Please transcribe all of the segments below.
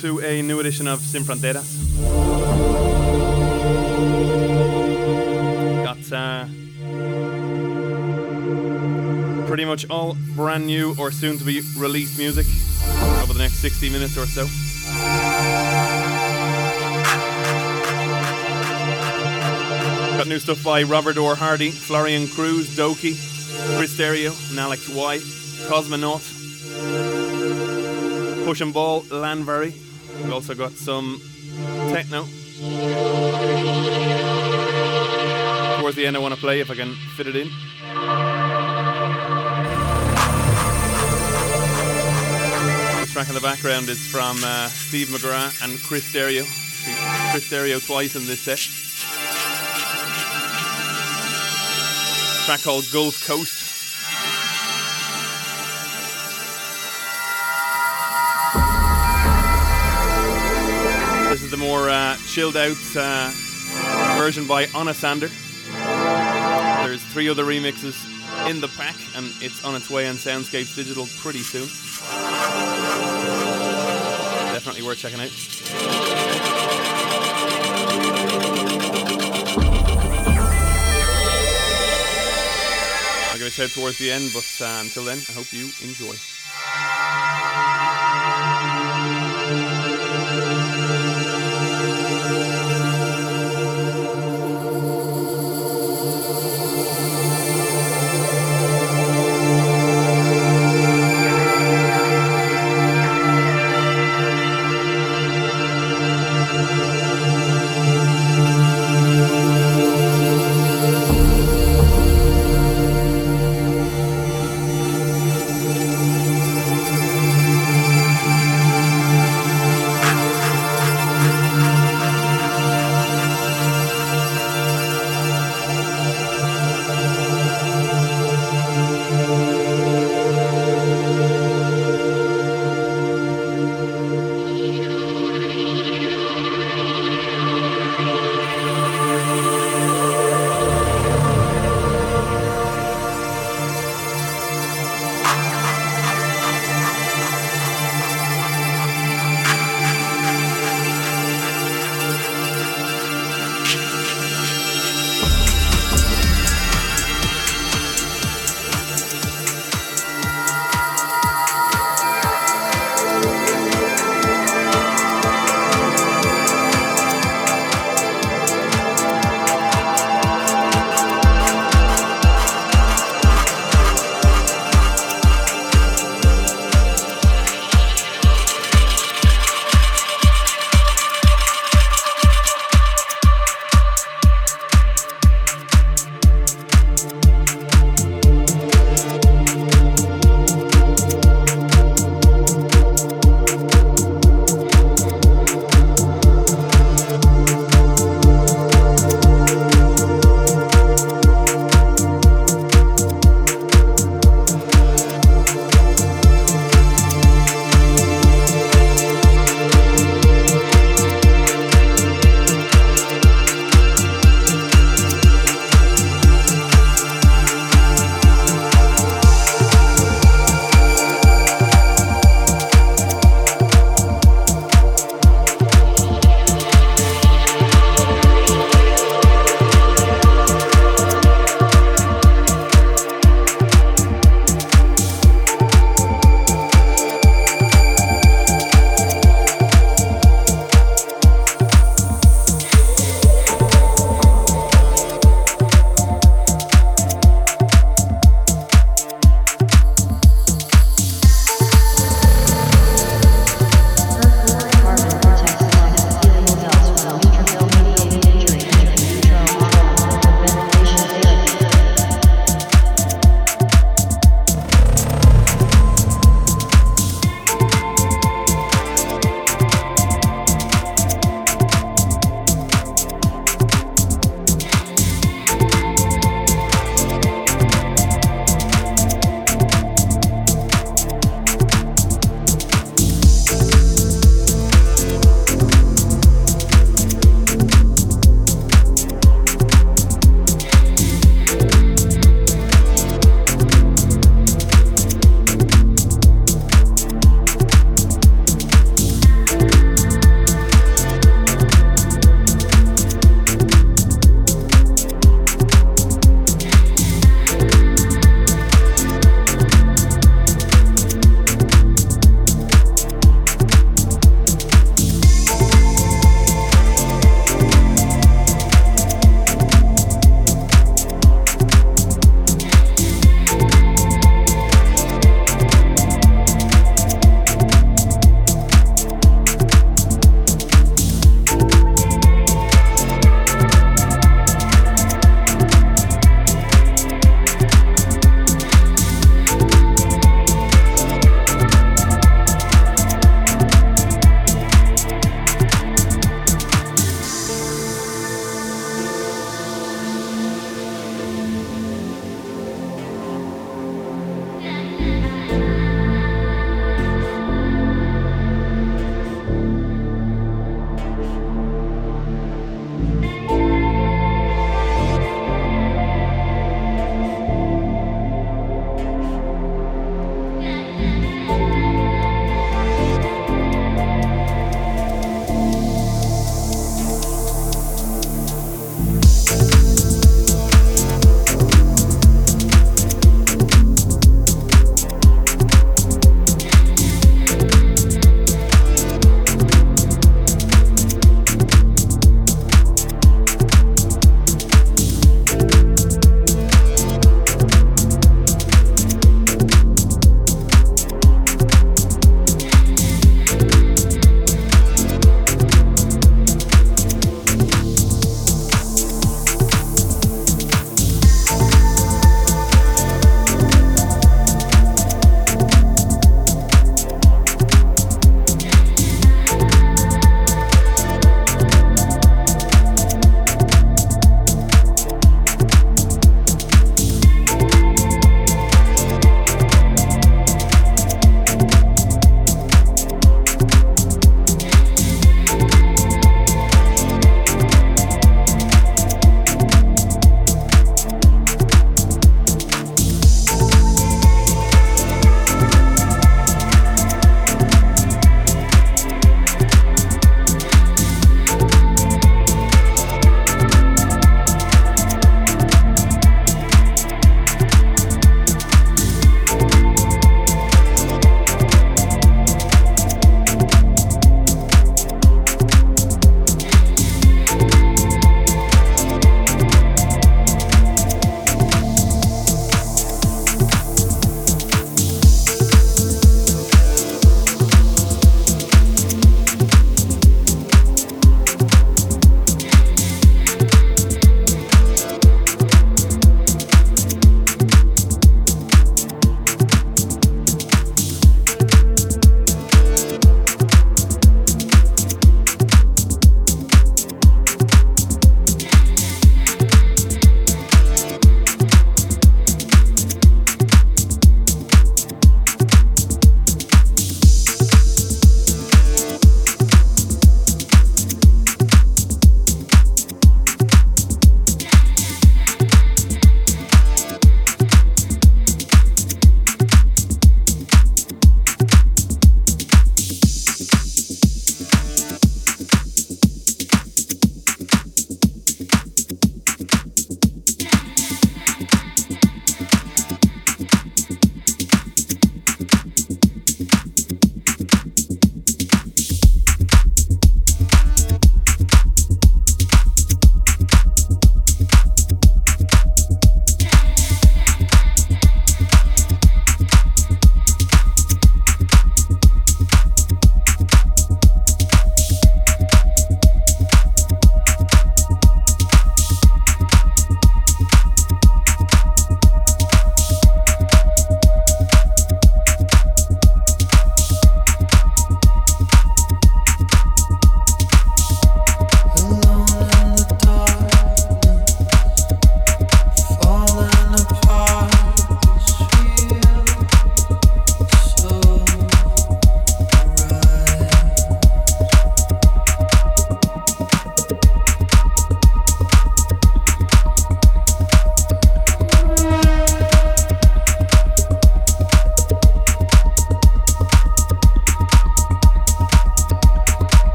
To a new edition of Sin Fronteras. Got uh, pretty much all brand new or soon to be released music over the next 60 minutes or so. Got new stuff by Robert R. Hardy, Florian Kruse, Doki, Chris Sterio, and Alex Y, Cosmonaut, Push and Ball, Lanvary. We've also got some techno. Towards the end, I want to play if I can fit it in. This track in the background is from uh, Steve McGrath and Chris Sterio. Chris Sterio twice in this set. track called Gulfcoast. More uh, chilled out uh, version by Onasander. There's three other remixes in the pack, and it's on its way on Soundscapes Digital pretty soon. Definitely worth checking out. I'll give a shout towards the end, but uh, until then, I hope you enjoy.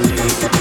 Thank you.